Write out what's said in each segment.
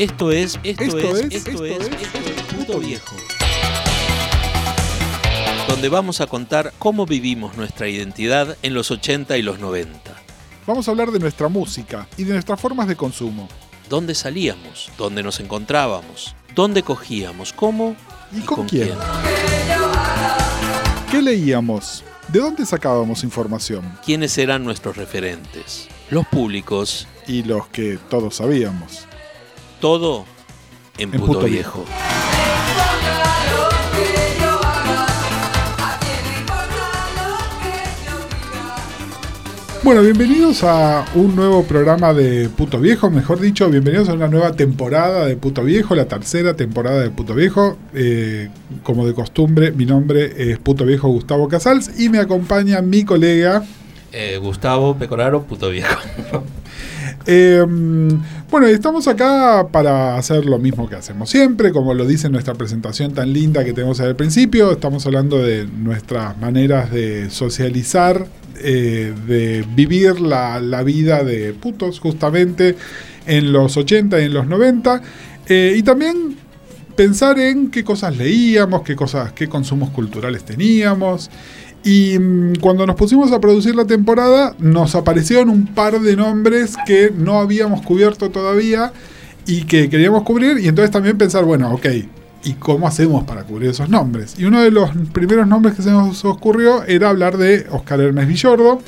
Esto es, esto, es, esto, es, esto es, Puto Viejo. Donde vamos a contar cómo vivimos nuestra identidad en los 80 y los 90. Vamos a hablar de nuestra música y de nuestras formas de consumo. ¿Dónde salíamos? ¿Dónde nos encontrábamos? ¿Dónde cogíamos? ¿Cómo? ¿Y, con, quién? ¿Qué leíamos? ¿De dónde sacábamos información? ¿Quiénes eran nuestros referentes? Los públicos. Y los que todos sabíamos. Todo en, Puto, viejo. Bueno, bienvenidos a un nuevo programa de Puto Viejo, mejor dicho, bienvenidos a una nueva temporada de Puto Viejo, la tercera temporada de Puto Viejo. Eh, como de costumbre, mi nombre es Puto Viejo Gustavo Casals y me acompaña mi colega... Eh, Gustavo Pecoraro, Puto Viejo. Eh, bueno, estamos acá para hacer lo mismo que hacemos siempre, como lo dice nuestra presentación tan linda que tenemos al principio, estamos hablando de nuestras maneras de socializar, eh, de vivir la, vida de putos justamente en los 80 y en los 90, eh, y también pensar en qué cosas leíamos, qué cosas, qué consumos culturales teníamos. Y mm, cuando nos pusimos a producir la temporada, nos aparecieron un par de nombres que no habíamos cubierto todavía y que queríamos cubrir. Y entonces también pensar, bueno, ok, ¿y cómo hacemos para cubrir esos nombres? Y uno de los primeros nombres que se nos ocurrió era hablar de Oscar Hermes Villordo.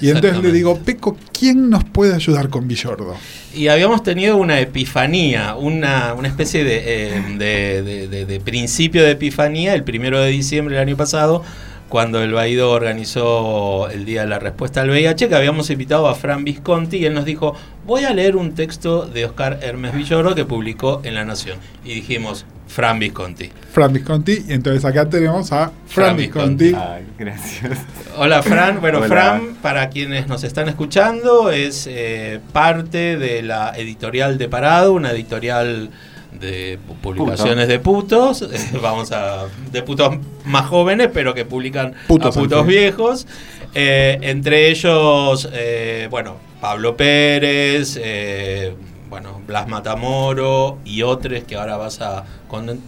Y entonces le digo, Peco, ¿quién nos puede ayudar con Villordo? Y habíamos tenido una epifanía, una, especie eh, de, de principio de epifanía el primero de diciembre del año pasado, cuando el Baído organizó el Día de la Respuesta al VIH, que habíamos invitado a Fran Visconti y él nos dijo, voy a leer un texto de Oscar Hermes Villoro que publicó en La Nación. Y dijimos, Fran Visconti. Fran Visconti, y entonces acá tenemos a Fran, Visconti. gracias. Hola Fran, bueno Fran, para quienes nos están escuchando, es eh, parte de la editorial de Parado, una editorial de publicaciones de putos, eh, vamos a de putos más jóvenes, pero que publican a putos viejos. Eh, entre ellos, eh, bueno, Pablo Pérez, bueno, Blas Matamoro y otros que ahora vas a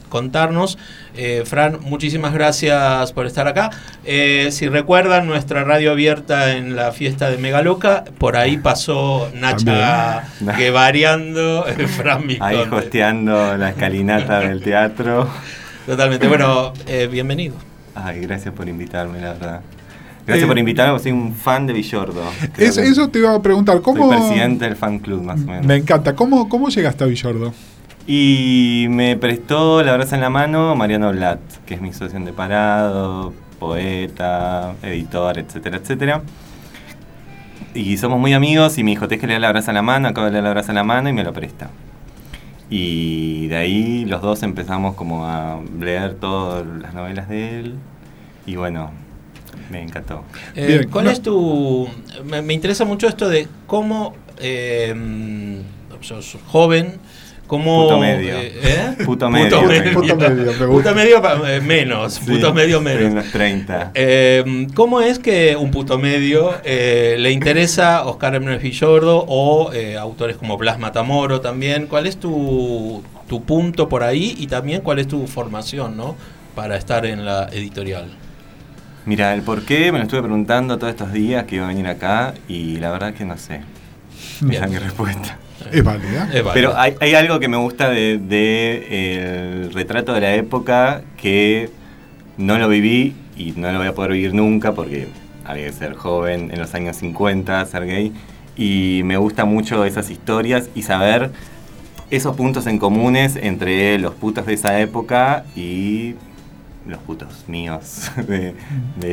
contarnos. Eh, Fran, muchísimas gracias por estar acá. Eh, si recuerdan nuestra radio abierta en la fiesta de Megaloca, por ahí pasó Nacha Guevariando, Fran Ahí hosteando la escalinata del teatro. Totalmente. Bueno, eh, bienvenido. Ay, gracias por invitarme, la verdad. Gracias por invitarme, soy un fan de Villordo. eso te iba a preguntar, ¿cómo... Soy presidente del fan club, más o menos. Me encanta. ¿Cómo, cómo llegaste a Villordo? Y me prestó la brasa en la mano Mariano Blatt, que es mi socio de parado, poeta, editor, etcétera, etcétera. Y somos muy amigos y me dijo, tienes que leer la brasa en la mano, acabo de leer la brasa en la mano y me lo presta. Y de ahí los dos empezamos como a leer todas las novelas de él. Y bueno, me encantó. Eh, ¿Cuál es tu...? Me, interesa mucho esto de cómo eh, sos joven, cómo... Puto medio. Eh, ¿eh? Puto medio. Puto medio, Puto medio menos, puto medio menos. Menos 30. ¿Cómo es que un puto medio le interesa Oscar Hernández Villordo o autores como Blas Matamoro también? ¿Cuál es tu, tu punto por ahí y también cuál es tu formación, ¿no? Para estar en la editorial. Mira, el por qué me lo estuve preguntando todos estos días que iba a venir acá y la verdad que no sé. Esa es mi respuesta. Es válida. Pero hay, algo que me gusta del de, el retrato de la época que no lo viví y no lo voy a poder vivir nunca porque había que ser joven en los años 50, ser gay. Y me gusta mucho esas historias y saber esos puntos en comunes entre los putos de esa época y los putos míos de,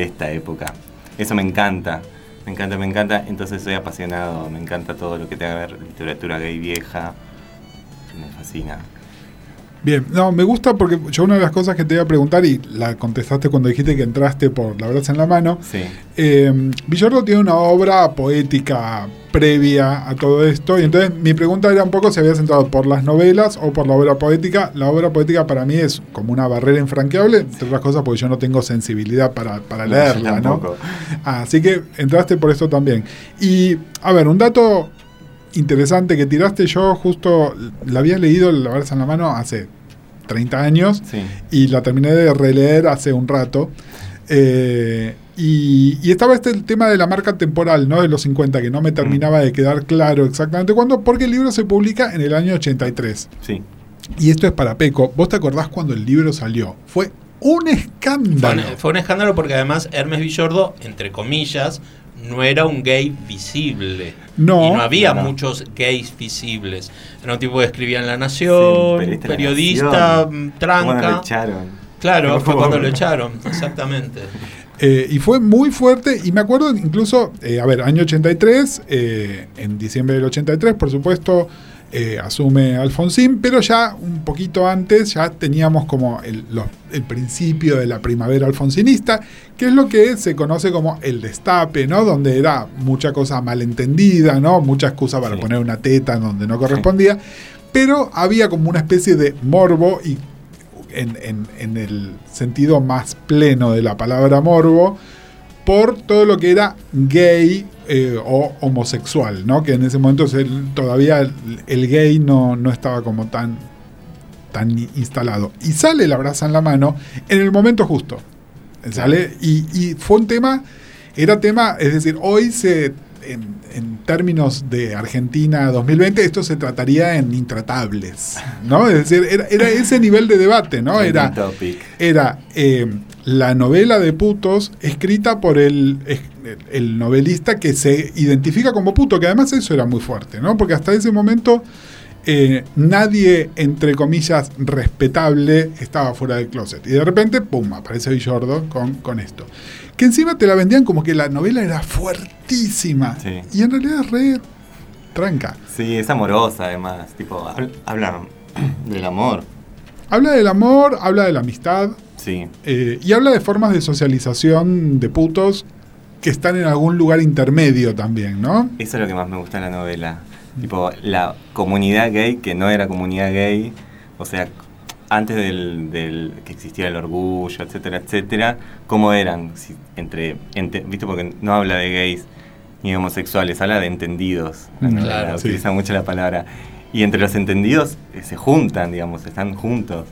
esta época. Eso me encanta, me encanta, me encanta. Entonces soy apasionado, me encanta todo lo que tenga que ver literatura gay vieja, me fascina. Bien, no, me gusta porque yo una de las cosas que te iba a preguntar y la contestaste cuando dijiste que entraste por La Brasa en la Mano. Sí. Eh, Villordo tiene una obra poética previa a todo esto y entonces mi pregunta era un poco si habías entrado por las novelas o por la obra poética. La obra poética para mí es como una barrera infranqueable, entre otras cosas porque yo no tengo sensibilidad para, para leerla, ¿no? Así que entraste por esto también. Y, a ver, un dato interesante que tiraste. Yo justo la había leído, la verdad en la mano, hace 30 años Sí. y la terminé de releer hace un rato. Eh, y, y estaba este el tema de la marca temporal, ¿no? De los 50, que no me terminaba de quedar claro exactamente cuándo, porque el libro se publica en el año 83. Sí. Y esto es para Peco. ¿Vos te acordás cuando el libro salió? Fue un Fue escándalo. un, fue un escándalo porque además Hermes Villordo, entre comillas, no era un gay visible. No. Y no había No, no. muchos gays visibles. Era un tipo que escribía en La Nación, Sí, periodista de La periodista, Nación. mm, tranca. ¿Cómo lo echaron? Claro, fue cuando lo echaron, exactamente. Eh, y fue muy fuerte, y me acuerdo incluso, eh, a ver, año 83, eh, en diciembre del 83, por supuesto, eh, asume Alfonsín, pero ya un poquito antes ya teníamos como el, los- el principio de la primavera alfonsinista, que es lo que se conoce como el destape, ¿no? Donde era mucha cosa malentendida, ¿no? Mucha excusa para Sí. poner una teta en donde no correspondía, pero había como una especie de morbo y en, en- en el sentido más pleno de la palabra morbo, por todo lo que era gay eh, o homosexual, ¿no? Que en ese momento todavía el, el gay no, no estaba como tan, tan instalado. Y sale la brasa en la mano en el momento justo. Sale, y, y fue un tema, era tema, es decir, hoy se, en, en términos de Argentina 2020, esto se trataría en intratables, ¿no? Es decir, era, era ese nivel de debate, ¿no? Era, era eh, la novela de putos escrita por el, el novelista que se identifica como puto, que además eso era muy fuerte, ¿no? Porque hasta ese momento eh, nadie, entre comillas, respetable estaba fuera del closet. Y de repente, pum, aparece Villordo con, con esto. Que encima te la vendían como que la novela era fuertísima. Sí. Y en realidad es re tranca. Sí, es amorosa además. Tipo, habl- habla del amor. Habla del amor, habla de la amistad, Sí. Eh, y habla de formas de socialización de putos que están en algún lugar intermedio también, ¿no? Eso es lo que más me gusta de la novela. Tipo, la comunidad gay que no era comunidad gay, o sea, antes del, del que existía el orgullo, etcétera, etcétera, ¿cómo eran? Si- entre, ¿Viste? Porque no habla de gays ni de homosexuales, habla de entendidos. La Mm, novela claro. Sí. Utiliza mucho la palabra. Y entre los entendidos eh, se juntan, digamos, están juntos,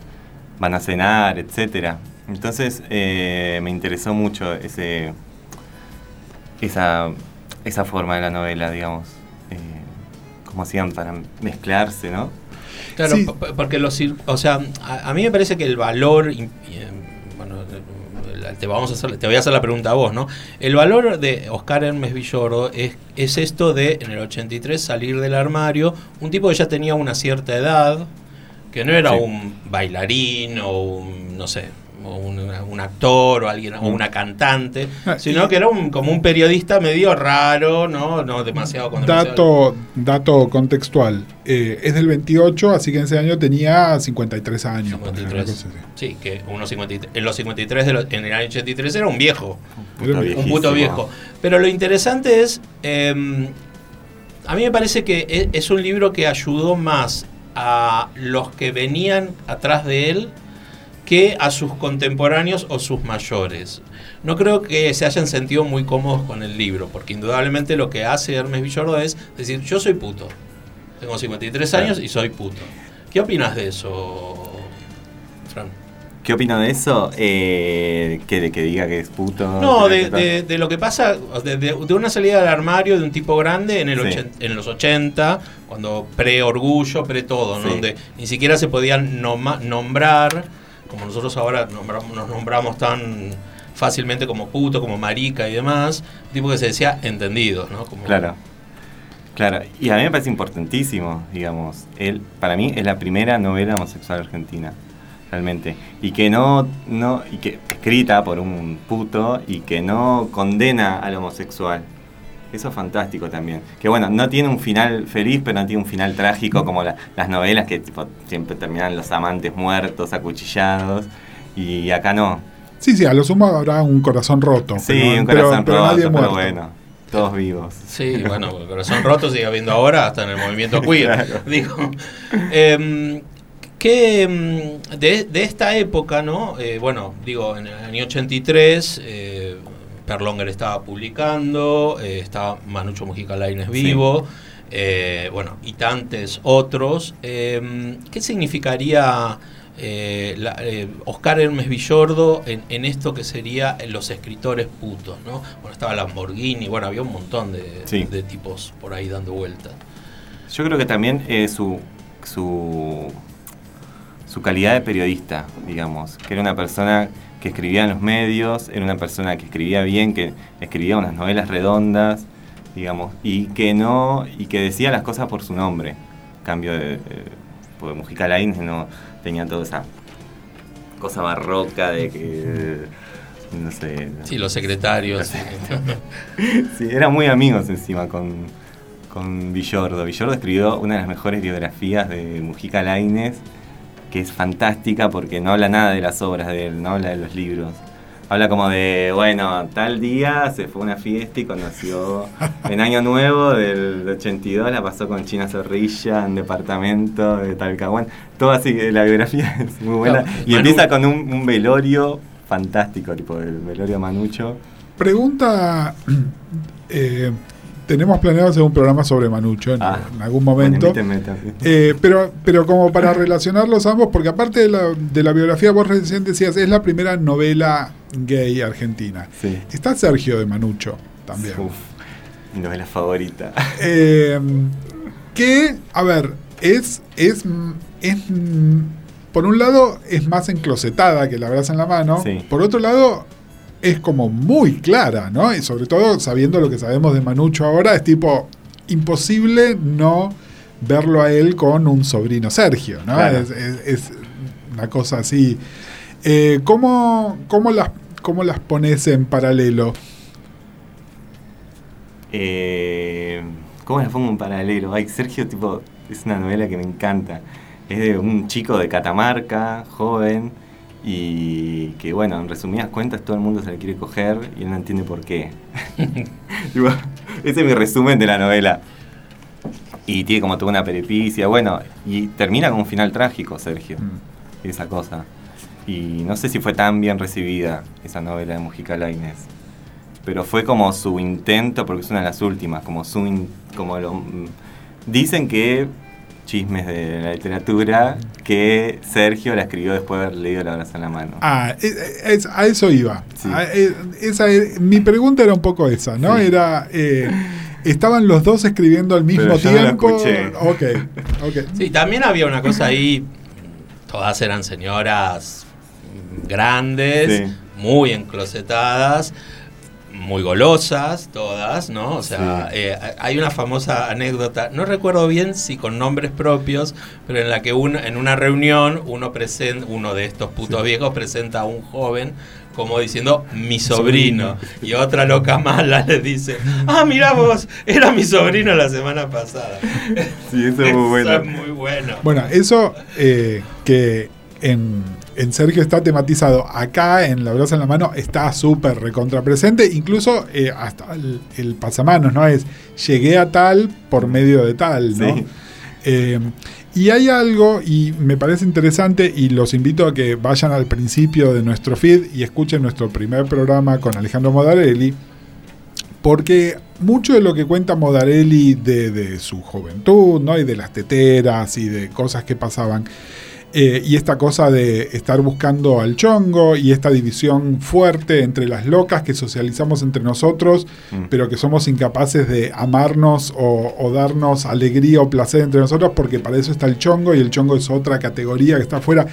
van a cenar, etcétera. Entonces eh, me interesó mucho ese esa, esa forma de la novela, digamos. Eh, cómo hacían para mezclarse, ¿no? Claro, Sí. porque los o sea, a, a mí me parece que el valor eh, bueno, eh, te vamos a hacer, te voy a hacer la pregunta a vos, ¿no? El valor de Oscar Hermes Villordo es, es esto de en el 83 salir del armario, un tipo que ya tenía una cierta edad, que no era Sí. un bailarín o un, no sé, o un, un actor o alguien o una cantante, Ah, sino que era un, como un periodista medio raro, no, no demasiado con demasiado- Dato, dato contextual. Eh, es del 28, así que en ese año tenía 53 años. ponele, una 53. cosa así. Sí, que unos 53, en los 53, de los- en el año 83 era un viejo, Un puto viejo. Pero lo interesante es, eh, a mí me parece que e- es un libro que ayudó más a los que venían atrás de él que a sus contemporáneos o sus mayores. No creo que se hayan sentido muy cómodos con el libro, porque indudablemente lo que hace Hermes Villordo es decir, yo soy puto. Tengo 53 Claro. años y soy puto. ¿Qué opinas de eso, Fran? ¿Qué opino de eso? Eh, que de que diga que es puto. No, de, que- de- de lo que pasa, de, de- de una salida del armario de un tipo grande en, el Sí. ochen- en los 80, cuando pre-orgullo, pre-todo, ¿no? Sí. donde ni siquiera se podían nombrar, como nosotros ahora nombramos- nos nombramos tan fácilmente como puto, como marica y demás, un tipo que se decía entendido, ¿no? Como, Claro. Claro, y a mí me parece importantísimo, digamos. Él, para mí es la primera novela homosexual argentina, realmente. Y que no, no, y que escrita por un puto y que no condena al homosexual. Eso es fantástico también. Que bueno, no tiene un final feliz, pero no tiene un final trágico como la- las novelas que tipo, siempre terminan los amantes muertos, acuchillados. Y acá no. Sí, sí, a lo sumo habrá un corazón roto. Sí, pero- un pero- corazón pero roto, nadie pero bueno, todos vivos. Sí, bueno, el corazón roto sigue habiendo ahora, hasta en el movimiento queer. Claro. Digo, Em, que em, de, de esta época, ¿no? Eh, bueno, digo, en el año 83, eh, Perlonger estaba publicando, eh, estaba Manucho Mujica Lainez Sí. vivo. eh, bueno, y tantos otros. Eh, ¿Qué significaría eh, la- Oscar Hermes Villordo en, en esto que sería los escritores putos? ¿no? Bueno, estaba Lamborghini, bueno, había un montón de, Sí. de tipos por ahí dando vueltas. Yo creo que también su, su, su calidad de periodista, digamos, que era una persona que escribía en los medios, era una persona que escribía bien, que escribía unas novelas redondas, digamos, y que no, y que decía las cosas por su nombre. Cambio de, eh, porque Mujica Lainez no tenía toda esa cosa barroca de que no sé. Sí, los secretarios. Sí, eran muy amigos encima con, con Villordo. Villordo escribió una de las mejores biografías de Mujica Lainez, que es fantástica porque no habla nada de las obras de él, no habla de los libros. Habla como de, bueno, tal día se fue a una fiesta y conoció en Año Nuevo del 82, la pasó con China Zorrilla en departamento de Talcahuán. Todo así, la biografía es muy buena. Claro, Y Manu- empieza con un, un velorio fantástico, tipo el velorio Manucho. Pregunta, eh, tenemos planeado hacer un programa sobre Manucho en, Ah, en algún momento. Bueno. Eh, pero, pero como para relacionarlos ambos, porque aparte de la, de la biografía, vos recién decías, es la primera novela gay argentina. Sí. Está Sergio de Manucho también. Uf, mi novela favorita. Eh, que, a ver, es, es, es, por un lado, es más enclosetada que la abraza en la mano. Sí. Por otro lado, es como muy clara, ¿no? Y sobre todo, sabiendo lo que sabemos de Manucho ahora, es tipo imposible no verlo a él con un sobrino Sergio, ¿no? Claro. Es, es- es una cosa así. Eh, ¿cómo, cómo las, ¿Cómo las pones en paralelo? Eh, ¿Cómo la pongo en paralelo? Ay, Sergio, tipo, es una novela que me encanta. Es de un chico de Catamarca, joven, y que, bueno, en resumidas cuentas, todo el mundo se le quiere coger y él no entiende por qué. Ese es mi resumen de la novela. Y tiene como toda una peripicia, bueno, y termina con un final trágico, Sergio. Mm. esa cosa. Y no sé si fue tan bien recibida esa novela de Mujica Lainez. Pero fue como su intento, porque es una de las últimas, como su in- como lo mm, dicen que chismes de la literatura que Sergio la escribió después de haber leído La abrazo en la mano. Ah, es- es- a eso iba. Sí. A- esa, eh, mi pregunta era un poco esa, ¿no? Sí. Era, eh, ¿estaban los dos escribiendo al mismo Pero yo no la tiempo? escuché. Ok, ok. Sí, también había una cosa ahí, todas eran señoras grandes, Sí. muy enclosetadas, muy golosas, todas, ¿no? O sea, Sí. eh, hay una famosa anécdota, no recuerdo bien si con nombres propios, pero en la que uno, en una reunión uno, presenta, uno de estos putos viejos presenta a un joven como diciendo mi sobrino y otra loca mala le dice ah mira vos era mi sobrino la semana pasada Sí, eso es muy bueno. Eso es muy bueno. Bueno, eso eh, que en, en Sergio está tematizado acá en La Brasa en la Mano está súper recontrapresente, incluso eh, hasta el, el pasamanos, ¿no? Es llegué a tal por medio de tal, ¿no? Sí. Eh, y hay algo, y me parece interesante, y los invito a que vayan al principio de nuestro feed y escuchen nuestro primer programa con Alejandro Modarelli, porque mucho de lo que cuenta Modarelli de, de su juventud, ¿no? Y de las teteras y de cosas que pasaban. Eh, y esta cosa de estar buscando al chongo y esta división fuerte entre las locas que socializamos entre nosotros, Mm. pero que somos incapaces de amarnos o, o darnos alegría o placer entre nosotros, porque para eso está el chongo y el chongo es otra categoría que está afuera.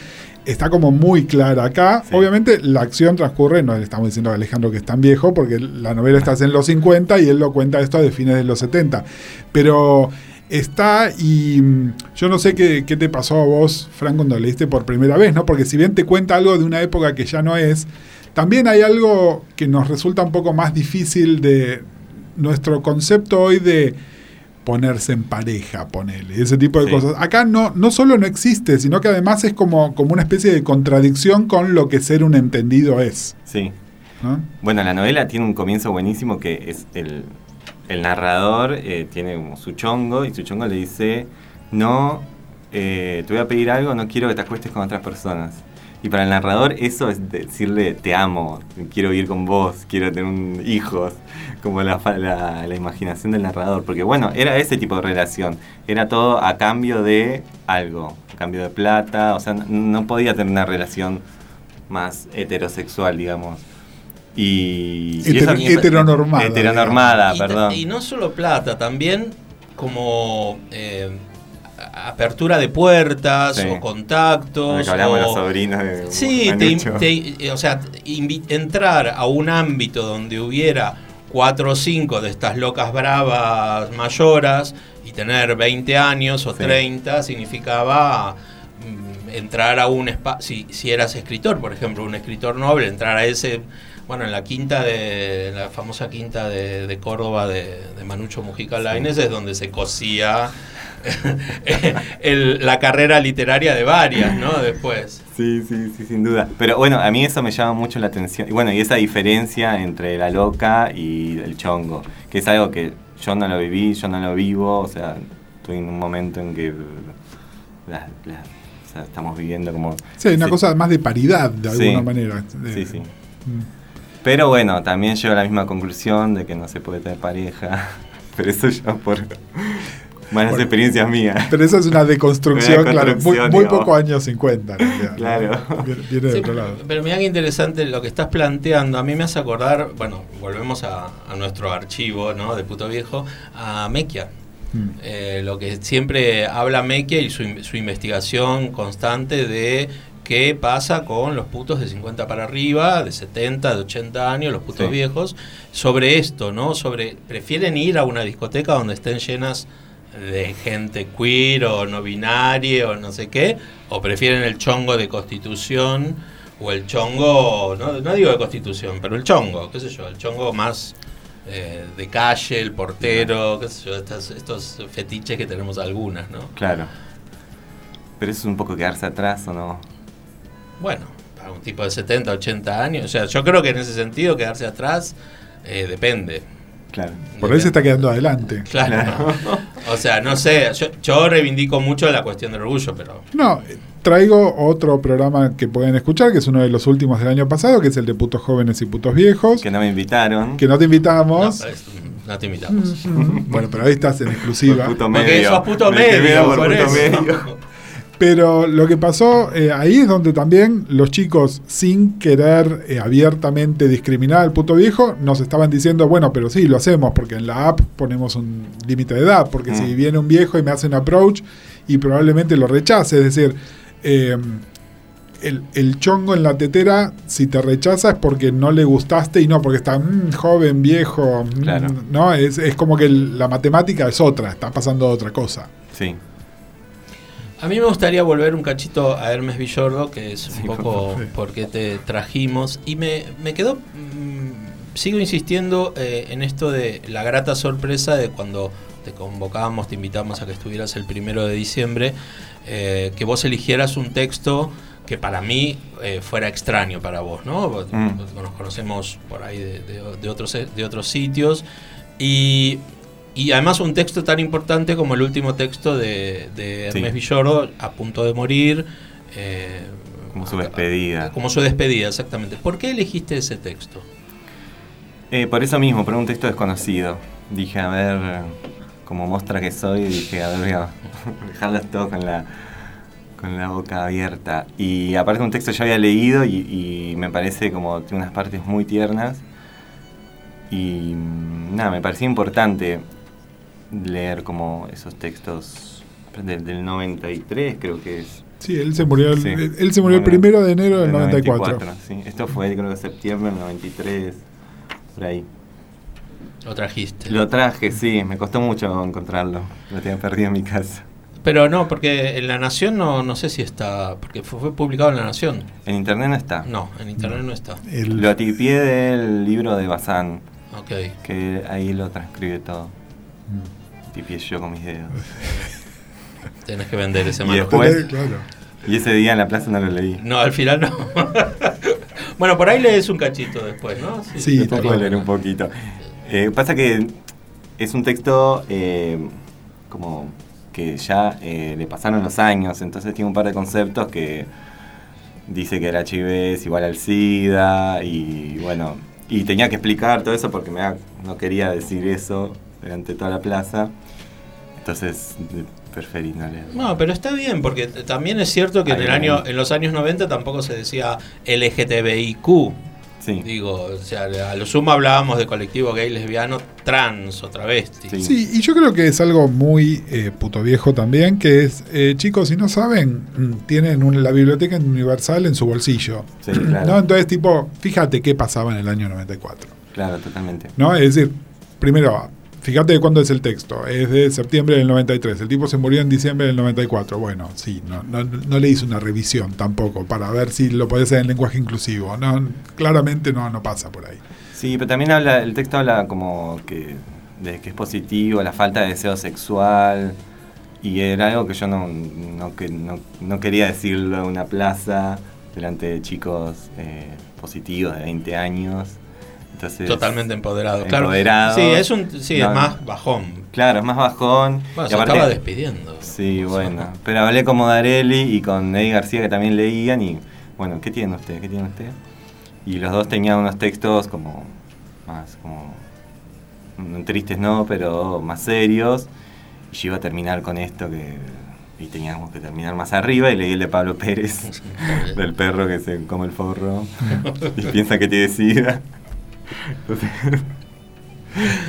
Está como muy clara acá. Sí. Obviamente la acción transcurre, no le estamos diciendo a Alejandro que es tan viejo, porque la novela está en los 50 y él lo cuenta esto de fines de los 70. Pero está y mm, yo no sé qué, qué te pasó a vos, Frank, cuando leíste por primera vez, ¿no? Porque si bien te cuenta algo de una época que ya no es, también hay algo que nos resulta un poco más difícil de nuestro concepto hoy de ponerse en pareja, ponele, ese tipo de Sí. cosas. Acá no, no solo no existe, sino que además es como, como una especie de contradicción con lo que ser un entendido es. Sí. ¿no? Bueno, la novela tiene un comienzo buenísimo que es el, el narrador eh, tiene como su chongo y su chongo le dice, no, eh, te voy a pedir algo, no quiero que te acuestes con otras personas. Y para el narrador eso es decirle te amo, quiero vivir con vos, quiero tener un, hijos, como la, la, la, imaginación del narrador. Porque bueno, era ese tipo de relación, era todo a cambio de algo, a cambio de plata, o sea, no podía tener una relación más heterosexual, digamos. Y, heteronormada. Heteronormada, perdón. Y no solo plata, también como eh, apertura de puertas o contactos. hablamos o, las sobrinas de Sí, te, o sea, entrar a un ámbito donde hubiera cuatro o cinco de estas locas bravas mayoras y tener 20 años o 30 significaba mm, entrar a un espacio, si, eras escritor, por ejemplo, un escritor noble, entrar a ese bueno, en la quinta de la famosa quinta de, Córdoba de, Manucho Mujica Lainez es donde se cosía la carrera literaria de varias, ¿no? Después. Sí, sí, sí, sin duda. Pero bueno, a mí eso me llama mucho la atención. Y bueno, y esa diferencia entre la loca y el chongo, que es algo que yo no lo viví, yo no lo vivo, o sea, estoy en un momento en que estamos viviendo como... Sí, una cosa más de paridad, de alguna manera. sí, sí. Mm. Pero bueno, también llego a la misma conclusión de que no se puede tener pareja. Pero eso ya por malas experiencias mías. Pero eso es una deconstrucción, claro, muy, poco años 50. claro. Viene, de otro lado. Pero mira qué interesante lo que estás planteando. A mí me hace acordar, bueno, volvemos a, nuestro archivo ¿no? de puto viejo, a Mequia. Hmm. Eh, lo que siempre habla Mequia y su, su investigación constante de qué pasa con los putos de 50 para arriba, de 70, de 80 años, los putos viejos, sobre esto, ¿no? Sobre, ¿prefieren ir a una discoteca donde estén llenas de gente queer o no binaria o no sé qué? ¿O prefieren el chongo de constitución o el chongo, no, digo de constitución, pero el chongo, qué sé yo, el chongo más... Eh, de calle, el portero, qué sé yo, estos fetiches que tenemos algunas, ¿no? Claro. Pero eso es un poco quedarse atrás, ¿o no? Bueno, para un tipo de 70, 80 años, o sea, yo creo que en ese sentido quedarse atrás eh, depende. Claro. Por ahí se está quedando adelante. Claro. o sea, no sé, yo, reivindico mucho la cuestión del orgullo, pero... No, traigo otro programa que pueden escuchar, que es uno de los últimos del año pasado, que es el de putos jóvenes y putos viejos. Que no me invitaron. Que no te invitamos. No, te invitamos. bueno, pero ahí estás en exclusiva. Puto medio. Porque sos puto medio, por, eso. Medio. Pero lo que pasó eh, ahí es donde también los chicos, sin querer eh, abiertamente discriminar al puto viejo, nos estaban diciendo, bueno, pero sí, lo hacemos, porque en la app ponemos un límite de edad, porque si mm. viene un viejo y me hace un approach y probablemente lo rechace, es decir, eh, el, chongo en la tetera, si te rechaza es porque no le gustaste y no porque está mm, joven, viejo, mm, ¿no? Es, es como que la matemática es otra, está pasando otra cosa. Sí. A mí me gustaría volver un cachito a Hermes Villordo, que es un poco porque te trajimos. Y me, me quedó. Mm, sigo insistiendo eh, en esto de la grata sorpresa de cuando te convocábamos, te invitamos a que estuvieras el primero de diciembre, eh, que vos eligieras un texto que para mí eh, fuera extraño para vos, ¿no? Mm. Nos conocemos por ahí de, otros, de otros sitios. Y y además un texto tan importante como el último texto de, de Hermes Villoro, A punto de morir. Eh, como su despedida. Como su despedida, exactamente. ¿Por qué elegiste ese texto? Eh, por eso mismo, por un texto desconocido. Dije, a ver, como mostra que soy, dije, a ver, voy a dejarlas todo con la, con la boca abierta. Y aparte un texto que yo había leído y, y me parece como tiene unas partes muy tiernas. Y nada, me parecía importante leer como esos textos del, 93, creo que es. Sí, él se murió, el, él se murió el primero de enero del 94. sí. Esto fue, creo que septiembre del 93, por ahí. Lo trajiste. Lo traje, sí, me costó mucho encontrarlo. Lo tenía perdido en mi casa. Pero no, porque en La Nación no, no sé si está, porque fue, publicado en La Nación. En Internet no está. No, en Internet no, está. Lo atipié del libro de Bazán. Ok. Que ahí lo transcribe todo. Mm tipié yo con mis dedos. Tenés que vender ese y después, Y ese día en la plaza no lo leí. No, al final no. bueno, por ahí lees un cachito después, ¿no? Sí, sí te puedo leer un poquito. Eh, pasa que es un texto eh, como que ya eh, le pasaron los años, entonces tiene un par de conceptos que, dice que el HIV es igual al SIDA y bueno, y tenía que explicar todo eso porque me no quería decir eso delante de toda la plaza. Entonces preferí no leer. No, pero está bien, porque también es cierto que en, el año, en los años 90 tampoco se decía LGTBIQ. Sí. Digo, o sea, a lo sumo hablábamos de colectivo gay, lesbiano, trans o travesti. Sí, y yo creo que es algo muy eh, puto viejo también, que es, eh, chicos, si no saben, mm, tienen la biblioteca universal en su bolsillo. Sí, claro. ¿no? Entonces, tipo, fíjate qué pasaba en el año 94. Claro, totalmente. ¿No? Es decir, primero, Fíjate de cuándo es el texto. Es de septiembre del 93. El tipo se murió en diciembre del 94. Bueno, sí, no, no, le hice una revisión tampoco para ver si lo puede hacer en lenguaje inclusivo. Claramente no, no pasa por ahí. Sí, pero también habla, el texto habla como que es positivo, la falta de deseo sexual. Y era algo que yo no, no, no quería decirlo en una plaza delante de chicos eh, positivos de 20 años. Totalmente empoderado. Empoderado. Claro. Sí, es, un, sí, es más bajón. Claro, es más bajón. Bueno, se estaba despidiendo. Sí, bueno. Pero hablé con Modarelli y con Eddie García que también leían y, bueno, ¿qué tiene usted? ¿Qué tiene usted? Y los dos tenían unos textos como más, como, mm, tristes no, pero más serios. Y yo iba a terminar con esto que y teníamos que terminar más arriba y leí el de Pablo Pérez, del perro que se come el forro y piensa que te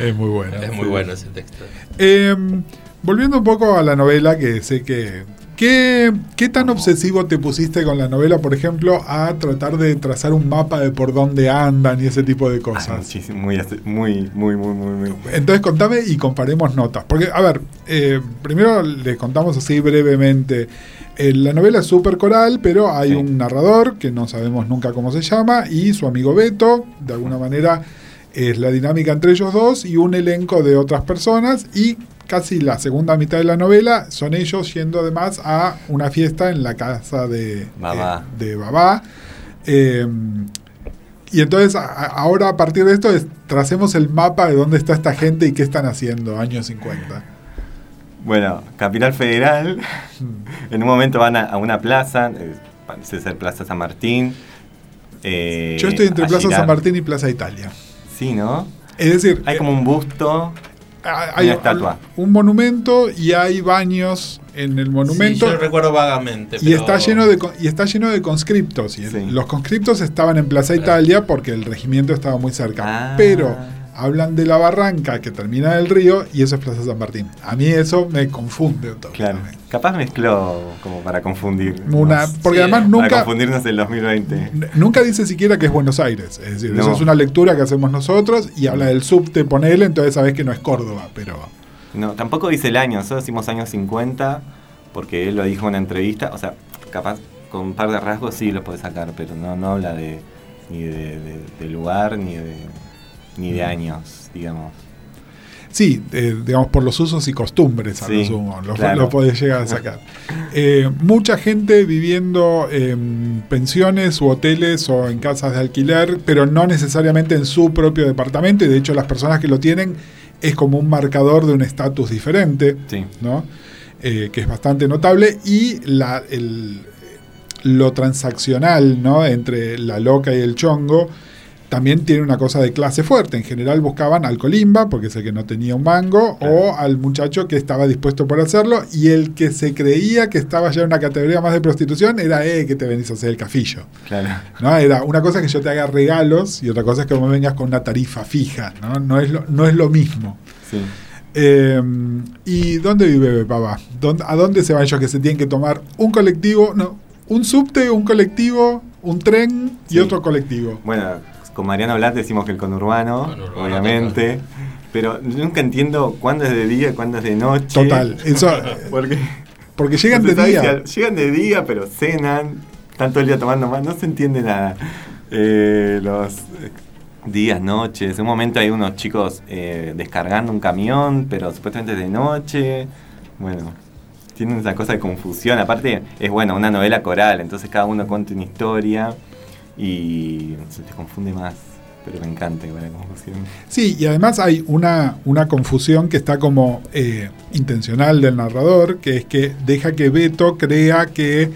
es muy bueno. Es muy bueno ese texto. Em, volviendo un poco a la novela, que sé que. ¿Qué, ¿Qué tan obsesivo te pusiste con la novela, por ejemplo, a tratar de trazar un mapa de por dónde andan y ese tipo de cosas? muy, muy, muy, muy, muy, Entonces contame y comparemos notas. Porque, a ver, eh, primero les contamos así brevemente. La novela es súper coral, pero hay un narrador que no sabemos nunca cómo se llama y su amigo Beto, de alguna manera es la dinámica entre ellos dos y un elenco de otras personas y casi la segunda mitad de la novela son ellos yendo además a una fiesta en la casa de Babá. Eh, de Babá. Eh, y entonces ahora a partir de esto tracemos el mapa de dónde está esta gente y qué están haciendo, años 50. Bueno, Capital Federal, en un momento van a, una plaza, eh, parece ser Plaza San Martín. Yo estoy entre Plaza San Martín y Plaza Italia. Sí, ¿no? Es decir, hay como un busto, hay una estatua. Un monumento y hay baños en el monumento. Sí, yo recuerdo vagamente. Y, está lleno de, y está lleno de conscriptos. Y Los conscriptos estaban en Plaza Italia porque el regimiento estaba muy cerca. Ah. Pero hablan de la barranca que termina en el río y eso es Plaza San Martín. A mí eso me confunde. Claro. Capaz mezcló como para confundir. Una, porque además nunca. Para confundirnos en 2020. Nunca dice siquiera que es Buenos Aires. Es decir, eso es una lectura que hacemos nosotros y habla del subte, ponele, entonces sabes que no es Córdoba, pero. No, tampoco dice el año, nosotros decimos años 50 porque él lo dijo en una entrevista. O sea, capaz con un par de rasgos sí lo puede sacar, pero no, no habla de ni de lugar ni de ni de años, digamos. Sí, eh, digamos por los usos y costumbres a lo sumo, lo, podés llegar a sacar. Eh, mucha gente viviendo en pensiones u hoteles o en casas de alquiler, pero no necesariamente en su propio departamento, y de hecho las personas que lo tienen es como un marcador de un estatus diferente, ¿no? Eh, que es bastante notable, y la, lo transaccional ¿no? entre la loca y el chongo también tiene una cosa de clase fuerte. En general buscaban al colimba, porque es el que no tenía un mango, o al muchacho que estaba dispuesto por hacerlo, y el que se creía que estaba ya en una categoría más de prostitución era, eh, que te venís a hacer el cafillo. Claro. ¿No? Era una cosa que yo te haga regalos y otra cosa es que me vengas con una tarifa fija, ¿no? No es lo, no es lo mismo. Sí. Em, ¿Y dónde vive papá? ¿A dónde se van ellos que se tienen que tomar un colectivo, no, un subte, un colectivo, un tren y otro colectivo? Bueno, con Mariano Blat decimos que el conurbano, obviamente. Pero nunca entiendo cuándo es de día y cuándo es de noche. Total, eso. porque, porque llegan de día. llegan de día, pero cenan, están todo el día tomando más, no se entiende nada. Eh, los días, noches. En un momento hay unos chicos eh, descargando un camión, pero supuestamente es de noche. Bueno, tienen esa cosa de confusión. Aparte, es bueno, una novela coral, entonces cada uno cuenta una historia y se te confunde más. Pero me encanta igual la confusión. Sí, y además hay una, una confusión que está como eh, intencional del narrador, que es que deja que Beto crea que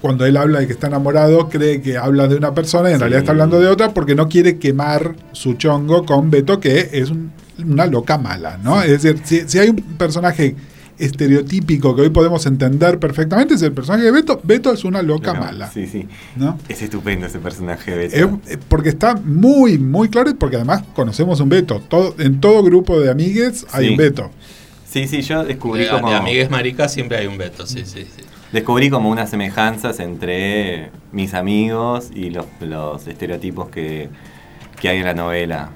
cuando él habla de que está enamorado, cree que habla de una persona y en Sí. realidad está hablando de otra porque no quiere quemar su chongo con Beto, que es un- una loca mala, ¿no? Es decir, si, si hay un personaje estereotípico que hoy podemos entender perfectamente, es el personaje de Beto. Beto es una loca No, mala, Sí, sí. ¿no? Es estupendo ese personaje de Beto. Es- eh, porque está muy, muy claro y porque además conocemos un Beto. Todo, en todo grupo de amigues hay Sí. un Beto. Sí, sí, yo descubrí De, como... de amigues maricas siempre hay un veto, sí, sí, sí. Descubrí como unas semejanzas entre mis amigos y los, los estereotipos que, que hay en la novela.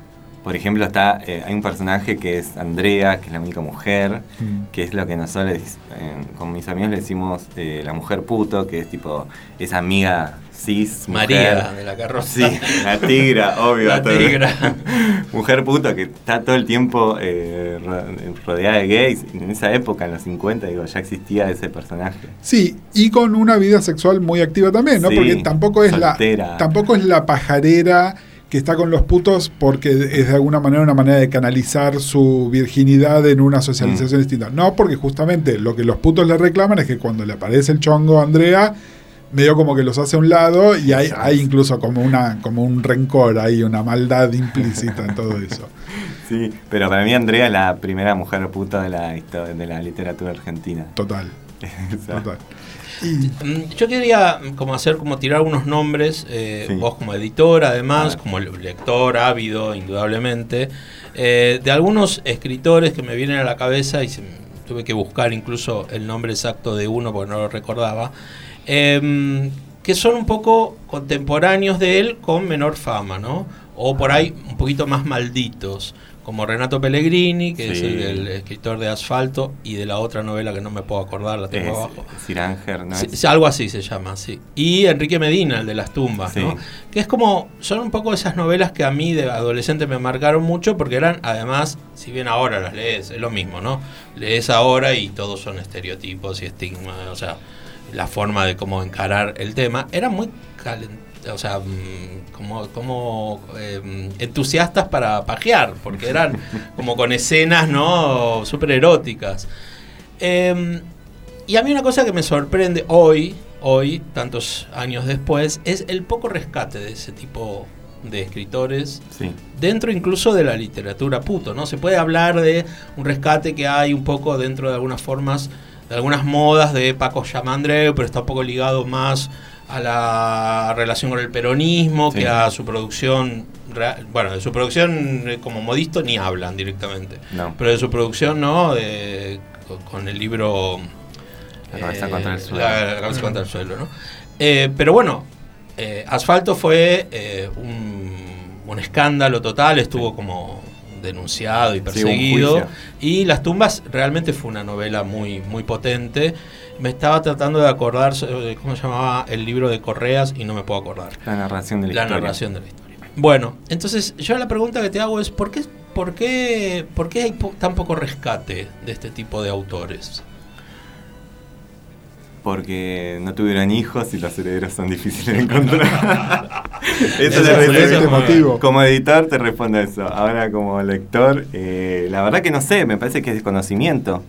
Por ejemplo, está eh, hay un personaje que es Andrea, que es la única mujer, Mm. que es lo que nosotros eh, con mis amigos le decimos eh, la mujer puto, que es tipo esa amiga cis. mujer. María de la carroza. Sí, la tigra, obvio. La tigra. Mujer puto que está todo el tiempo eh, ro- rodeada de gays. En esa época, en los 50, digo, ya existía ese personaje. Sí, y con una vida sexual muy activa también, ¿no? Sí, porque tampoco es soltera. la tampoco es la pajarera que está con los putos porque es de alguna manera una manera de canalizar su virginidad en una socialización Mm. distinta. No, porque justamente lo que los putos le reclaman es que cuando le aparece el chongo a Andrea, medio como que los hace a un lado y hay, hay incluso como una como un rencor ahí, una maldad implícita en todo eso. Sí, pero para mí Andrea es la primera mujer puta de la, de la literatura argentina. Total, total. Mm, Yo quería como hacer, como tirar unos nombres, eh, Sí. vos como editor además, como le- lector ávido indudablemente, eh, de algunos escritores que me vienen a la cabeza y se- tuve que buscar incluso el nombre exacto de uno porque no lo recordaba, em, que son un poco contemporáneos de él con menor fama, ¿no? O por ahí un poquito más malditos, como Renato Pellegrini, que es el, el escritor de Asfalto, y de la otra novela que no me puedo acordar, la tengo es abajo. Siranger, ¿no? Sí, algo así se llama, sí. Y Enrique Medina, el de las tumbas, Sí. ¿no? Que es como, son un poco esas novelas que a mí de adolescente me marcaron mucho porque eran, además, si bien ahora las lees, es lo mismo, ¿no? Lees ahora y todos son estereotipos y estigmas, o sea, la forma de cómo encarar el tema, eran muy calent o sea, mm, como, como eh, entusiastas para pajear, porque eran como con escenas, ¿no? Súper eróticas. Eh, y a mí una cosa que me sorprende hoy, hoy, tantos años después, es el poco rescate de ese tipo de escritores Sí. dentro incluso de la literatura puto, ¿no? Se puede hablar de un rescate que hay un poco dentro de algunas formas, de algunas modas de Paco Yamandreu, pero está un poco ligado más a la relación con el peronismo Sí. que a su producción, bueno, de su producción eh, como modisto ni hablan directamente, No. pero de su producción, ¿no? De- con, el libro... La cabeza eh, contra el suelo. La, la cabeza contra el suelo, ¿no? Eh, pero bueno, eh, Asfalto fue eh, un, un escándalo total, estuvo como denunciado y perseguido. y Las tumbas realmente fue una novela muy, muy potente. Me estaba tratando de acordar sobre cómo se llamaba el libro de Correas y no me puedo acordar. La narración de la, La historia. narración de la historia. Bueno, entonces yo la pregunta que te hago es ¿por qué, por qué, por qué hay po- tan poco rescate de este tipo de autores? Porque no tuvieron hijos y los herederos son difíciles de encontrar. eso eso fue- motivo. Como editor te respondo eso. Ahora como lector, eh, la verdad que no sé, me parece que es desconocimiento.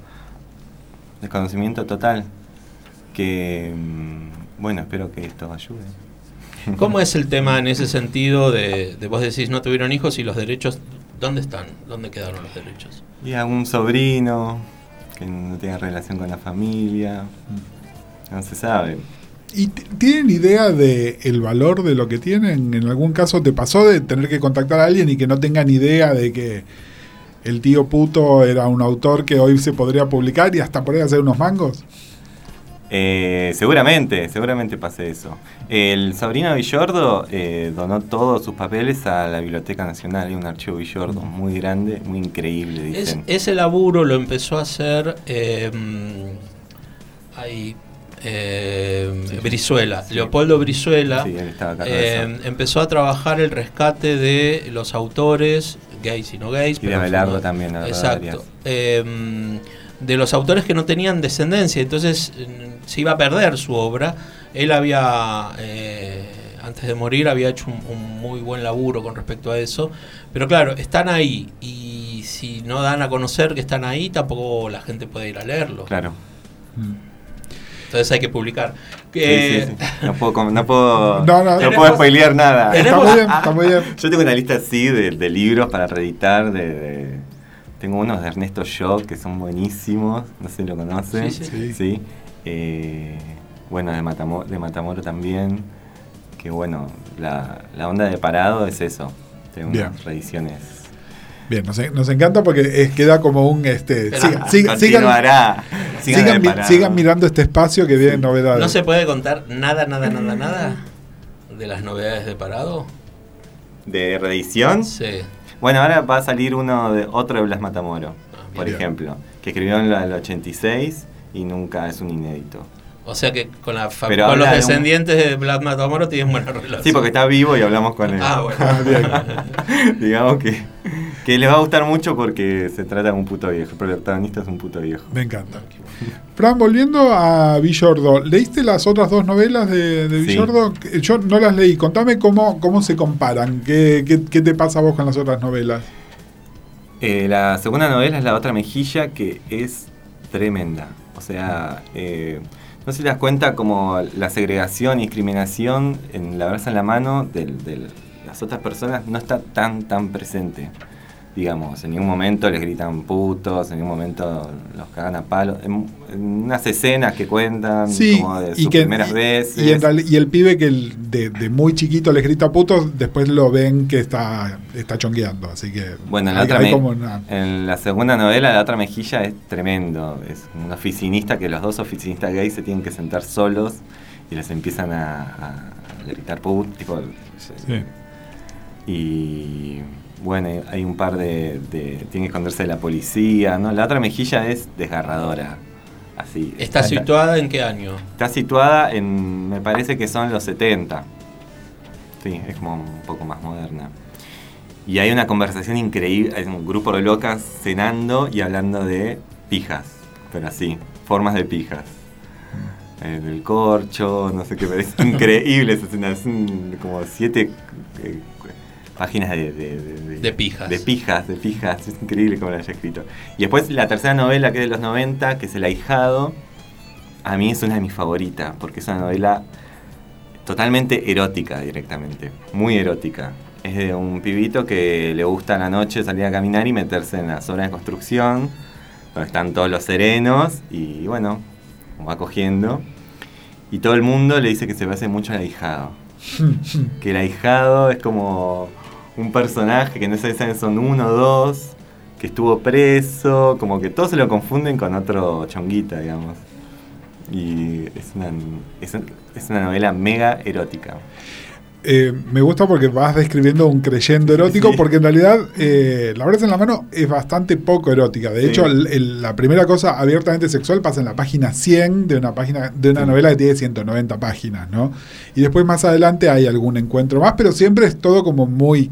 Desconocimiento total. Que, mm, bueno, espero que esto ayude. ¿Cómo es el tema en ese sentido de, de vos decís no tuvieron hijos y los derechos, ¿dónde están? ¿Dónde quedaron los derechos? Y a un sobrino que no tenga relación con la familia. No se sabe. ¿Y tienen idea de el valor de lo que tienen? ¿En algún caso te pasó de tener que contactar a alguien y que no tengan idea de que el tío puto era un autor que hoy se podría publicar y hasta por ahí hacer unos mangos? Eh, seguramente, seguramente pase eso. El sobrino Villordo eh, donó todos sus papeles a la Biblioteca Nacional. Hay un archivo Villordo muy grande, muy increíble, Es- dicen. ese laburo lo empezó a hacer eh, ahí, eh, Brizuela, Sí. Leopoldo Brizuela. Sí, él eh, empezó a trabajar el rescate de los autores, gays y no gays. Y de Abelardo también, la Exacto. Eh, de los autores que no tenían descendencia, entonces eh, se iba a perder su obra. Él había, eh, antes de morir, había hecho un, un muy buen laburo con respecto a eso. Pero claro, están ahí y si no dan a conocer que están ahí, tampoco la gente puede ir a leerlo. Claro. Entonces hay que publicar. Eh, sí, sí. No puedo, com- no puedo, No, no, no tenemos- puedo spoilear nada. Está muy bien, está muy bien. Yo tengo una lista así de, de libros para reeditar. De, de- tengo unos de Ernesto Schock que son buenísimos. No sé si lo conocen. Sí, sí. Sí. Eh, bueno, de Matamoro, de Matamoro también. Que bueno, la, la onda de parado es eso. Tengo Bien. unas reediciones. Bien, nos, nos encanta porque es- queda como un este. Siga- siga- sigan. Sigan mi- sigan mirando este espacio que viene novedades. ¿No se puede contar nada, nada, nada, nada de las novedades de Parado? ¿De reedición? Sí. Bueno, ahora va a salir uno de otro de Blas Matamoro, Ah, por bien. ejemplo, que escribió en el 86 y nunca es un inédito. O sea que con, la Pero con los habla de un- descendientes de Vlad Matamoro tienen buena relación. Sí, porque está vivo y hablamos con él. Ah, bueno. Ah, bien. Digamos que, que les va a gustar mucho porque se trata de un puto viejo. El protagonista es un puto viejo. Me encanta. Fran, volviendo a Villordo, ¿leíste las otras dos novelas de, de Sí. Villordo? Yo no las leí. Contame cómo, cómo se comparan. ¿Qué, qué, qué te pasa a vos con las otras novelas? Eh, la segunda novela es La otra mejilla, que es tremenda. O sea, eh, no te das cuenta como la segregación y discriminación en la brasa en la mano de, de las otras personas no está tan, tan presente. Digamos, en ningún momento les gritan putos, en ningún momento los cagan a palos. En, en unas escenas que cuentan Sí, como de y, sus que, primeras veces. y, en reali- y el pibe que el- de, de muy chiquito les grita putos, después lo ven que está, está chongueando. Así que Bueno, en la, hay- otra hay me- como una- en la segunda novela, La otra mejilla, es tremendo. Es un oficinista que los dos oficinistas gays se tienen que sentar solos y les empiezan a, a gritar put, tipo, Sí. Y bueno, hay un par de, de- Tiene que esconderse de la policía, ¿no? La otra mejilla es desgarradora. Así. ¿Está situada en qué año? Está situada en. Me parece que son los 70. Sí, es como un poco más moderna. Y hay una conversación increíble. Hay un grupo de locas cenando y hablando de pijas. Pero así, formas de pijas. Eh, del corcho, no sé qué, pero es increíble esa escena. Son como siete eh, páginas de, de, de- De pijas. De pijas, de pijas. Es increíble cómo lo haya escrito. Y después la tercera novela, que es de los 90, que es El ahijado. A mí es una de mis favoritas, porque es una novela totalmente erótica directamente. Muy erótica. Es de un pibito que le gusta a la noche salir a caminar y meterse en la zona de construcción, donde están todos los serenos, y bueno, va cogiendo. Y todo el mundo le dice que se parece mucho al ahijado. que el ahijado es como un personaje que no sé si son uno o dos, que estuvo preso, como que todos se lo confunden con otro chonguita, digamos. Y es una, es, un- es una novela mega erótica. Eh, me gusta porque vas describiendo un creyendo erótico, Sí. porque en realidad eh, La Brasa en la Mano es bastante poco erótica. De Sí. hecho, el- el- la primera cosa abiertamente sexual pasa en la página 100 de una página de una Sí. novela que tiene 190 páginas, ¿no? Y después más adelante hay algún encuentro más, pero siempre es todo como muy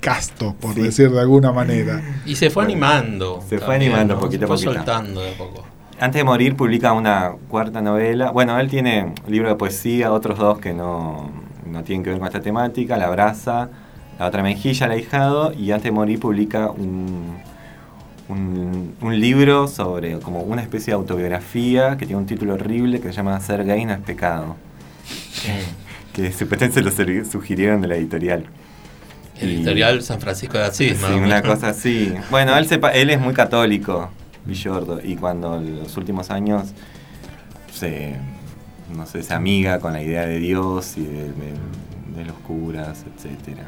casto, por Sí. decir de alguna manera. Y se fue Bueno, animando. se fue animando ¿no? poquito Se a fue poquito. soltando de a poco. Antes de morir publica una cuarta novela. Bueno, él tiene un libro de poesía, otros dos que no, no tienen que ver con esta temática, La Brasa, La otra mejilla, El ahijado, y antes de morir publica un, un, un libro sobre como una especie de autobiografía que tiene un título horrible que se llama Ser gay no es pecado. Que supuestamente se lo sugirieron de la editorial. El editorial San Francisco de Asís, Sí, una cosa así. Bueno, él, sepa, él es muy católico, Villordo, y cuando en los últimos años se, no sé, se amiga con la idea de Dios y de, de- de los curas, etcétera.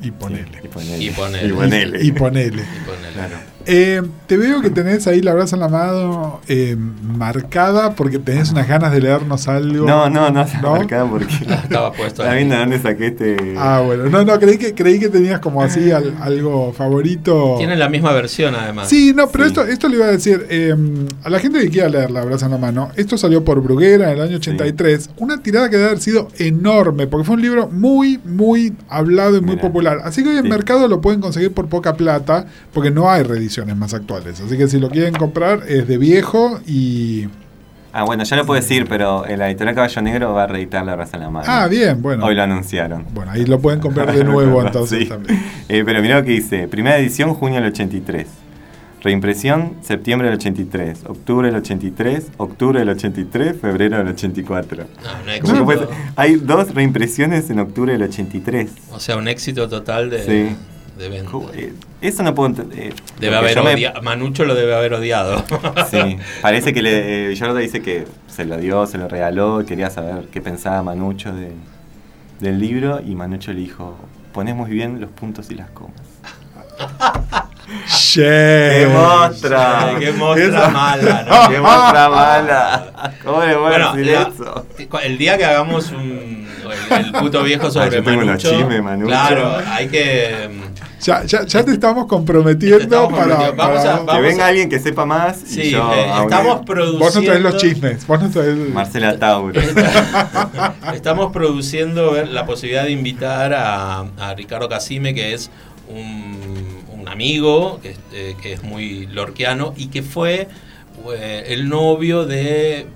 Y ponele. Sí, y ponele. Y ponele. Y ponele. Y ponele. Y ponele. Claro. Eh, te veo que tenés ahí la brasa en la mano eh, marcada porque tenés unas ganas de leernos algo. No, no, no se ¿No? marcada porque. Estaba puesto Está ahí. viendo de dónde saqué este. Ah, bueno. No, no, creí que, creí que tenías como así al- algo favorito. Tienen la misma versión además. Sí, no, pero Sí. esto, esto le iba a decir eh, a la gente que quiera leer La Brasa en la Mano. Esto salió por Bruguera en el año 83. Una tirada que debe haber sido enorme, porque fue un libro muy, muy hablado y muy Mira. popular. Así que hoy en Sí. mercado lo pueden conseguir por poca plata, porque no hay reediciones más actuales. Así que si lo quieren comprar, es de viejo y. Ah, bueno, ya lo puedo decir, pero la editorial Caballo Negro va a reeditar La Raza en la Mano. Ah, bien, bueno. Hoy lo anunciaron. Bueno, ahí lo pueden comprar de nuevo entonces Sí. también. Eh, pero mirá lo que dice. Primera edición, junio del 83. Reimpresión, septiembre del 83, octubre del 83, octubre del 83, febrero del 84. No, un éxito. hay dos reimpresiones en octubre del 83. O sea, un éxito total de, Sí. de venta. ¿Cómo? Eh, Eso no puedo entender. Debe haber odiado. Manucho lo debe haber odiado. Sí, parece que le, eh, Jordan dice que se lo dio, se lo regaló, quería saber qué pensaba Manucho de- del libro y Manucho le dijo, ponés muy bien los puntos y las comas. Che. ¡Qué mostra! Qué mostra mala, ¿no? ¡Qué mostra mala! ¿Cómo le voy a Bueno, decir la- eso? el día que hagamos un, el, el puto viejo sobre Ah, yo tengo unos Manucho, chismes, Manucho. Claro, hay que. Ya, ya, ya te estamos comprometiendo Te estamos para. comprometiendo. Vamos para- a- Que venga a- alguien que sepa más y Sí, yo eh, estamos produciendo. Vos no traes los chismes. Vos no traes. Marcela Tauro. Estamos produciendo la posibilidad de invitar a, a Ricardo Casime, que es un, un amigo que, es- eh, que es muy lorquiano y que fue eh, el novio de,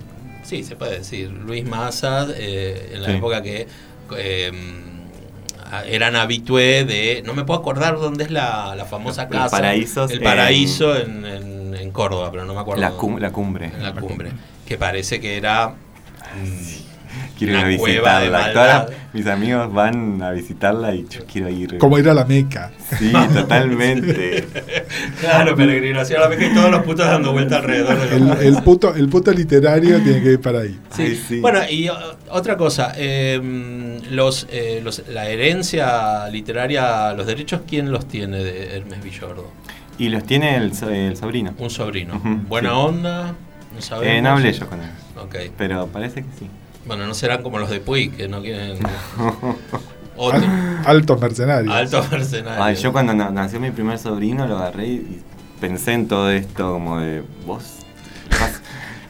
sí, se puede decir, Luis Massa, eh, en la Sí. época que eh, eran habitué de, no me puedo acordar dónde es la, la famosa casa. paraísos El paraíso en, en- en Córdoba, pero no me acuerdo. La, dónde. cum- la cumbre. La cumbre. Que parece que era. mm, Quiero ir a una cueva de visitarla. Todas mis amigos van a visitarla y yo quiero ir. Como ir a la Meca. Sí, totalmente. Claro, peregrinación a la Meca y todos los putos dando vuelta alrededor de El, el puto, el puto literario tiene que ir para ahí. Sí. Ay, sí. Bueno, y otra cosa, eh, los, eh, los- la herencia literaria, los derechos, ¿quién los tiene de Hermes Villordo? Y los tiene el, so- el sobrino. Un sobrino. Buena sí. onda, no. Eh, no hablé yo con él. Ok. Pero parece que sí. Bueno, no serán como los de Puig, que no quieren. Otro. Al- altos mercenarios. Alto mercenario. Ay, yo cuando na- nació mi primer sobrino lo agarré y pensé en todo esto como de vos.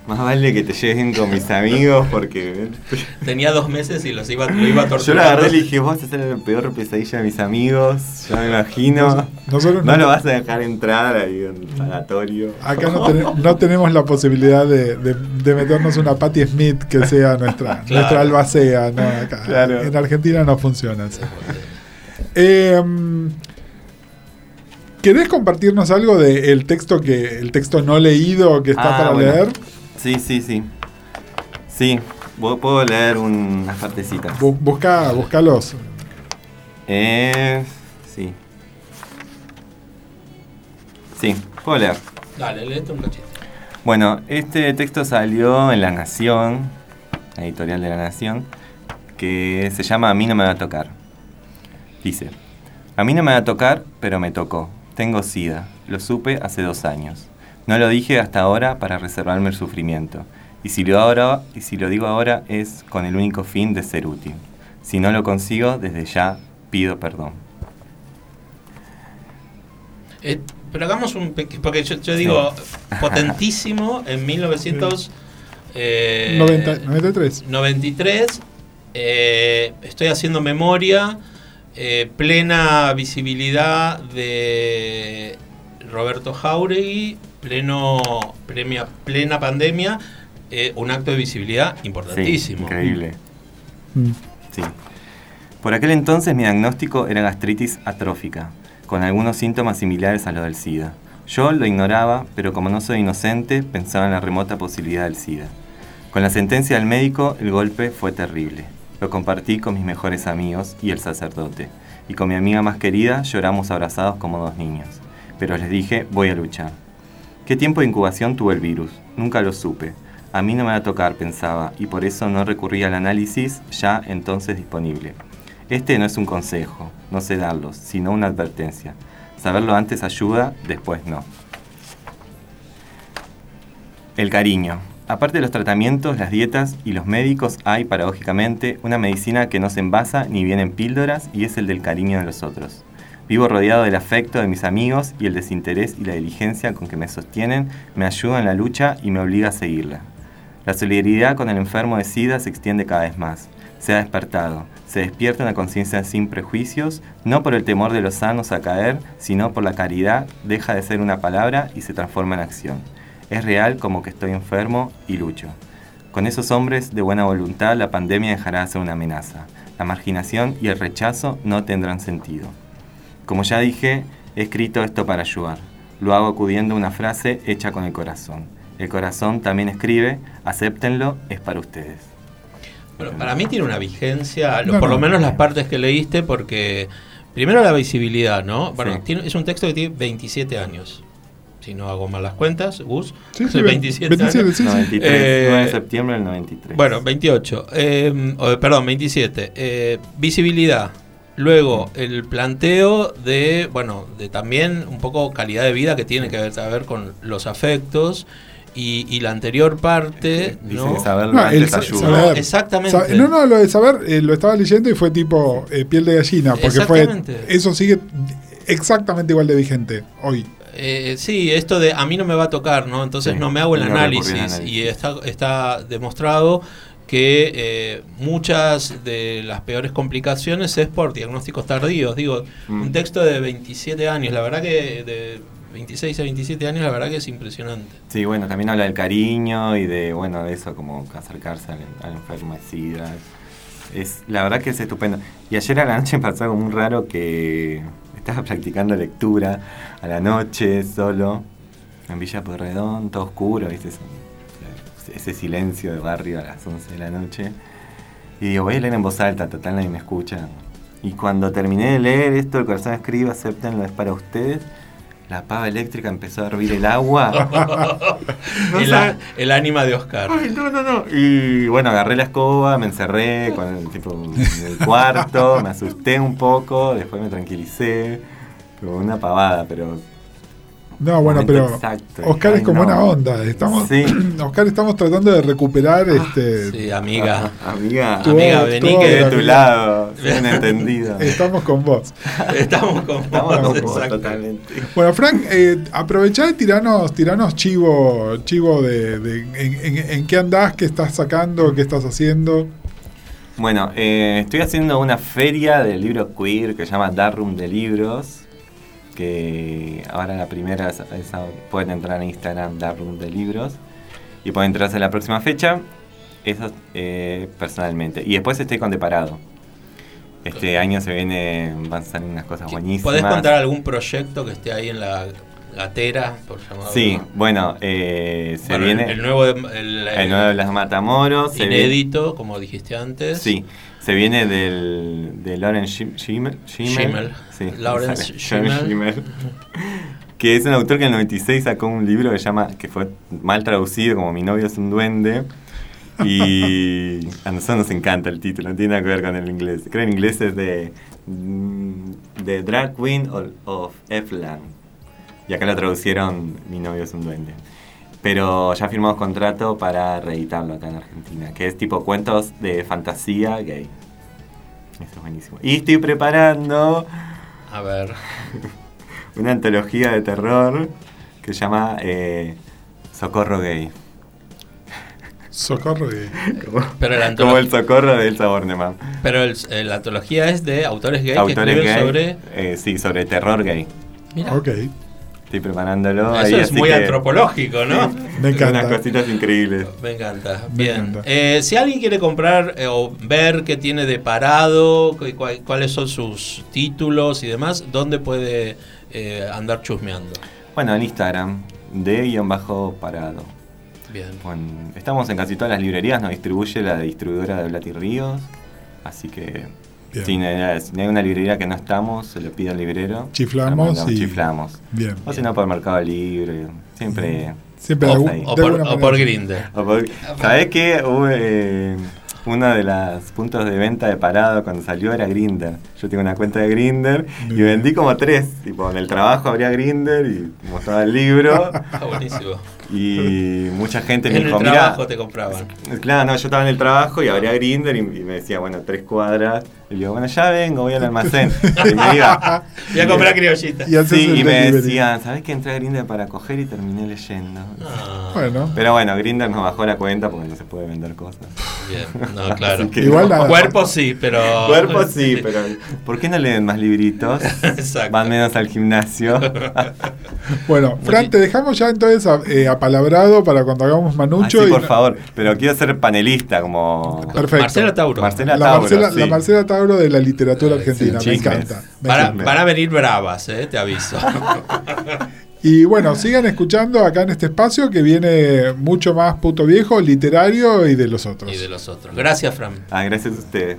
Más, vale que te lleven con mis amigos porque Tenía dos meses y los iba, lo iba a torturar. yo lo agarré y le dije, vos hacer la peor pesadilla de mis amigos, yo me imagino. Nosotros No no- lo vas a dejar entrar ahí en el sanatorio. Acá no, tene- no tenemos la posibilidad de, de- de meternos una Patti Smith que sea nuestra, Claro. nuestra albacea. ¿no? Acá, Claro. En Argentina no funciona así. Eh, ¿Querés compartirnos algo del texto que el texto no leído que está Ah, para bueno. leer? Sí, sí, sí. Sí, pu- puedo leer unas partecitas. Bu- busca, buscalos. Eh, sí. Sí, puedo leer. Dale, léete un cachito. Bueno, este texto salió en La Nación, la editorial de La Nación, que se llama A mí no me va a tocar. Dice, a mí no me va a tocar, pero me tocó. Tengo sida. Lo supe hace dos años. No lo dije hasta ahora para reservarme el sufrimiento. Y si lo, ahora, y si lo digo ahora es con el único fin de ser útil. Si no lo consigo, desde ya pido perdón. Eh, pero hagamos un pequeño. Porque yo, yo digo, potentísimo en 1900. eh, 90 93. 93. eh, estoy haciendo memoria. eh, plena visibilidad de Roberto Jauregui. Pleno, premia, plena pandemia. eh, un acto de visibilidad Sí, importantísimo. increíble. Mm. Sí. Por aquel entonces mi diagnóstico era gastritis atrófica, con algunos síntomas similares a los del SIDA. Yo lo ignoraba, pero como no soy inocente, pensaba en la remota posibilidad del SIDA. Con la sentencia del médico, el golpe fue terrible. Lo compartí con mis mejores amigos y el sacerdote. Y con mi amiga más querida lloramos abrazados como dos niños. Pero les dije, voy a luchar. ¿Qué tiempo de incubación tuvo el virus? Nunca lo supe. A mí no me va a tocar, pensaba, y por eso no recurrí al análisis ya entonces disponible. Este no es un consejo, no sé darlos, sino una advertencia. Saberlo antes ayuda, después no. El cariño. Aparte de los tratamientos, las dietas y los médicos, hay, paradójicamente, una medicina que no se envasa ni viene en píldoras y es el del cariño de los otros. Vivo rodeado del afecto de mis amigos y el desinterés y la diligencia con que me sostienen me ayuda en la lucha y me obliga a seguirla. La solidaridad con el enfermo de SIDA se extiende cada vez más. Se ha despertado. Se despierta una conciencia sin prejuicios, no por el temor de los sanos a caer, sino por la caridad, deja de ser una palabra y se transforma en acción. Es real como que estoy enfermo y lucho. Con esos hombres de buena voluntad la pandemia dejará de ser una amenaza. La marginación y el rechazo no tendrán sentido. Como ya dije, he escrito esto para ayudar. Lo hago acudiendo a una frase hecha con el corazón. El corazón también escribe, acéptenlo, es para ustedes. Bueno, para mí tiene una vigencia, lo- por lo menos las partes que leíste, porque primero la visibilidad, ¿no? Bueno, Sí. tiene- es un texto que tiene 27 años. Si no hago mal las cuentas, Gus. Sí, sí, 27, 27, años. sí, sí. 93, Eh, 9 de septiembre del 93. Bueno, 28. eh, perdón, 27. Eh, visibilidad. Luego, el planteo de, bueno, de también un poco calidad de vida que tiene que ver, a ver con los afectos. Y, y la anterior parte, Dice ¿no? que saberlo No, antes ayuda. saber. Exactamente. Sa- no, no, lo de saber, eh, lo estaba leyendo y fue tipo eh, piel de gallina, porque fue Exactamente. eso sigue exactamente igual de vigente hoy. Eh, sí, esto de a mí no me va a tocar, ¿no? Entonces Sí, no me hago el no análisis. análisis. Y está, está demostrado que eh, muchas de las peores complicaciones es por diagnósticos tardíos. Digo, Mm. un texto de 27 años, la verdad que de 26 a 27 años, la verdad que es impresionante. Sí, bueno, también habla del cariño y de, bueno, de eso, como acercarse al, al SIDA. Es, la verdad que es estupendo. Y ayer a la noche me pasó algo muy raro que estaba practicando lectura a la noche, solo, en Villa Pueyrredón, todo oscuro, ¿viste? Ese, silencio de barrio a las 11 de la noche. Y digo, voy a leer en voz alta, total nadie me escucha. Y cuando terminé de leer esto, el corazón escribe, aceptenlo, es para ustedes. La pava eléctrica empezó a hervir el agua. No el, a- el ánima de Oscar. Ay, no, no, no. Y bueno, agarré la escoba, me encerré con el, tipo, en el cuarto, me asusté un poco, después me tranquilicé. Pero una pavada, pero. No, bueno, pero exacto. Oscar Ay, es con no. buena onda. Estamos, Sí. Oscar, estamos tratando de recuperar este. Sí, amiga. Ah, amiga, Tu- Amiga, tu vení que de tu amiga. lado, bien entendido. Estamos con vos. Estamos con Estamos con con vos, totalmente. Bueno, Frank, eh, aprovechá y tiranos, tiranos chivo, chivo de, de- en, en- en qué andás, qué estás sacando, qué estás haciendo. Bueno, eh, estoy haciendo una feria del libro queer que se llama Dark Room de Libros. Que ahora la primera es- pueden entrar en Instagram Dark Room de Libros. Y pueden entrarse en la próxima fecha. Eso eh, personalmente. Y después estoy con Deparado. Este año se viene, van a salir unas cosas buenísimas. ¿Podés contar algún proyecto que esté ahí en la gatera, por llamarlo? Sí, bueno, eh, se Bueno, viene el, el nuevo, de- el, el nuevo de las Matamoros. viene- inédito, como dijiste antes. Sí, se viene del, de Lawrence Schim- Schimmel. Schimmel. Sí, Lawrence Schimmel. Schimmel. Que es un autor que en el 96 sacó un libro que llama, que fue mal traducido como Mi novio es un duende. Y a nosotros nos encanta el título, no tiene nada que ver con el inglés. Creo que en inglés es de, mm, de Drag Queen of, of F-Land. Y acá lo traducieron Mi novio es un duende. Pero ya firmamos contrato para reeditarlo acá en Argentina, que es tipo cuentos de fantasía gay. Eso es buenísimo. Y estoy preparando A ver. una antología de terror que se llama eh, Socorro Gay. Socorro y... Como, Pero la, como antolo- el socorro de Elsa Bornemann. pero el- eh, la antología es de autores gay que Autores escriben gay. sobre. eh, sí, sobre terror gay. Mira, Ok, Estoy preparándolo. eso ahí, es así muy que- antropológico, ¿no? me encanta. Unas cositas increíbles. Me encanta. Me Bien. encanta. Eh, si alguien quiere comprar eh, o ver qué tiene de parado, cu- cuál- cuáles son sus títulos y demás, ¿dónde puede eh, andar chusmeando? Bueno, en Instagram, de guion bajo parado. Bien. Bueno, estamos en casi todas las librerías, nos distribuye la distribuidora de Blati Ríos. Así que Bien. si no, hay, si no hay una librería que no estamos, se lo pide al librero. Chiflamos y- Chiflamos. Bien. O si no, por Mercado Libre. Siempre. Siempre O, de o por, o por. Grindr. O por- ¿Sabés qué? Hubo, eh, uno de los puntos de venta de parado cuando salió era Grinder. Yo tengo una cuenta de Grinder y vendí como tres. Tipo, en el trabajo habría Grinder y mostraba el libro. Ah, buenísimo. Y mucha gente me en el dijo, mira. trabajo te compraban. Claro, no, yo estaba en el trabajo y abría Grinder y, y me decía, bueno, tres cuadras. Y le digo, bueno, ya vengo, voy al almacén. y me iba. Voy a comprar criollita. Y Sí, y me delivery. decían, ¿sabés que entré a Grinder para coger y terminé leyendo? Ah, Bueno, Pero bueno, Grinder nos bajó la cuenta porque no se puede vender cosas. bien. No, claro. Que Igual no. Cuerpo sí, pero. Cuerpo sí, pero ¿por qué no leen más libritos? Exacto. Van menos al gimnasio. bueno, Fran, te dejamos ya entonces a- eh, apalabrado para cuando hagamos Manucho. Así, y por no- favor. Pero quiero ser panelista como... Perfecto. Marcela Tauro. Marcela La Tauro, Marcela, sí. la Marcela Tauro de la literatura Sí, argentina, me encanta. me Para- encanta. van a venir bravas, eh, te aviso. Y bueno, sigan escuchando acá en este espacio que viene mucho más puto viejo, literario y de los otros. Y de los otros. Gracias, Fran. Ah, gracias a ustedes.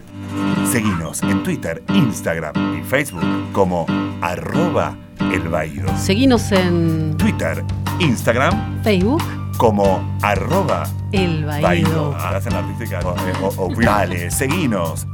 Seguinos en Twitter, Instagram y Facebook como arroba el Baído. Seguinos en Twitter, Instagram Facebook, como arroba El Baído. Hacen artística. O- o- o- Dale, seguinos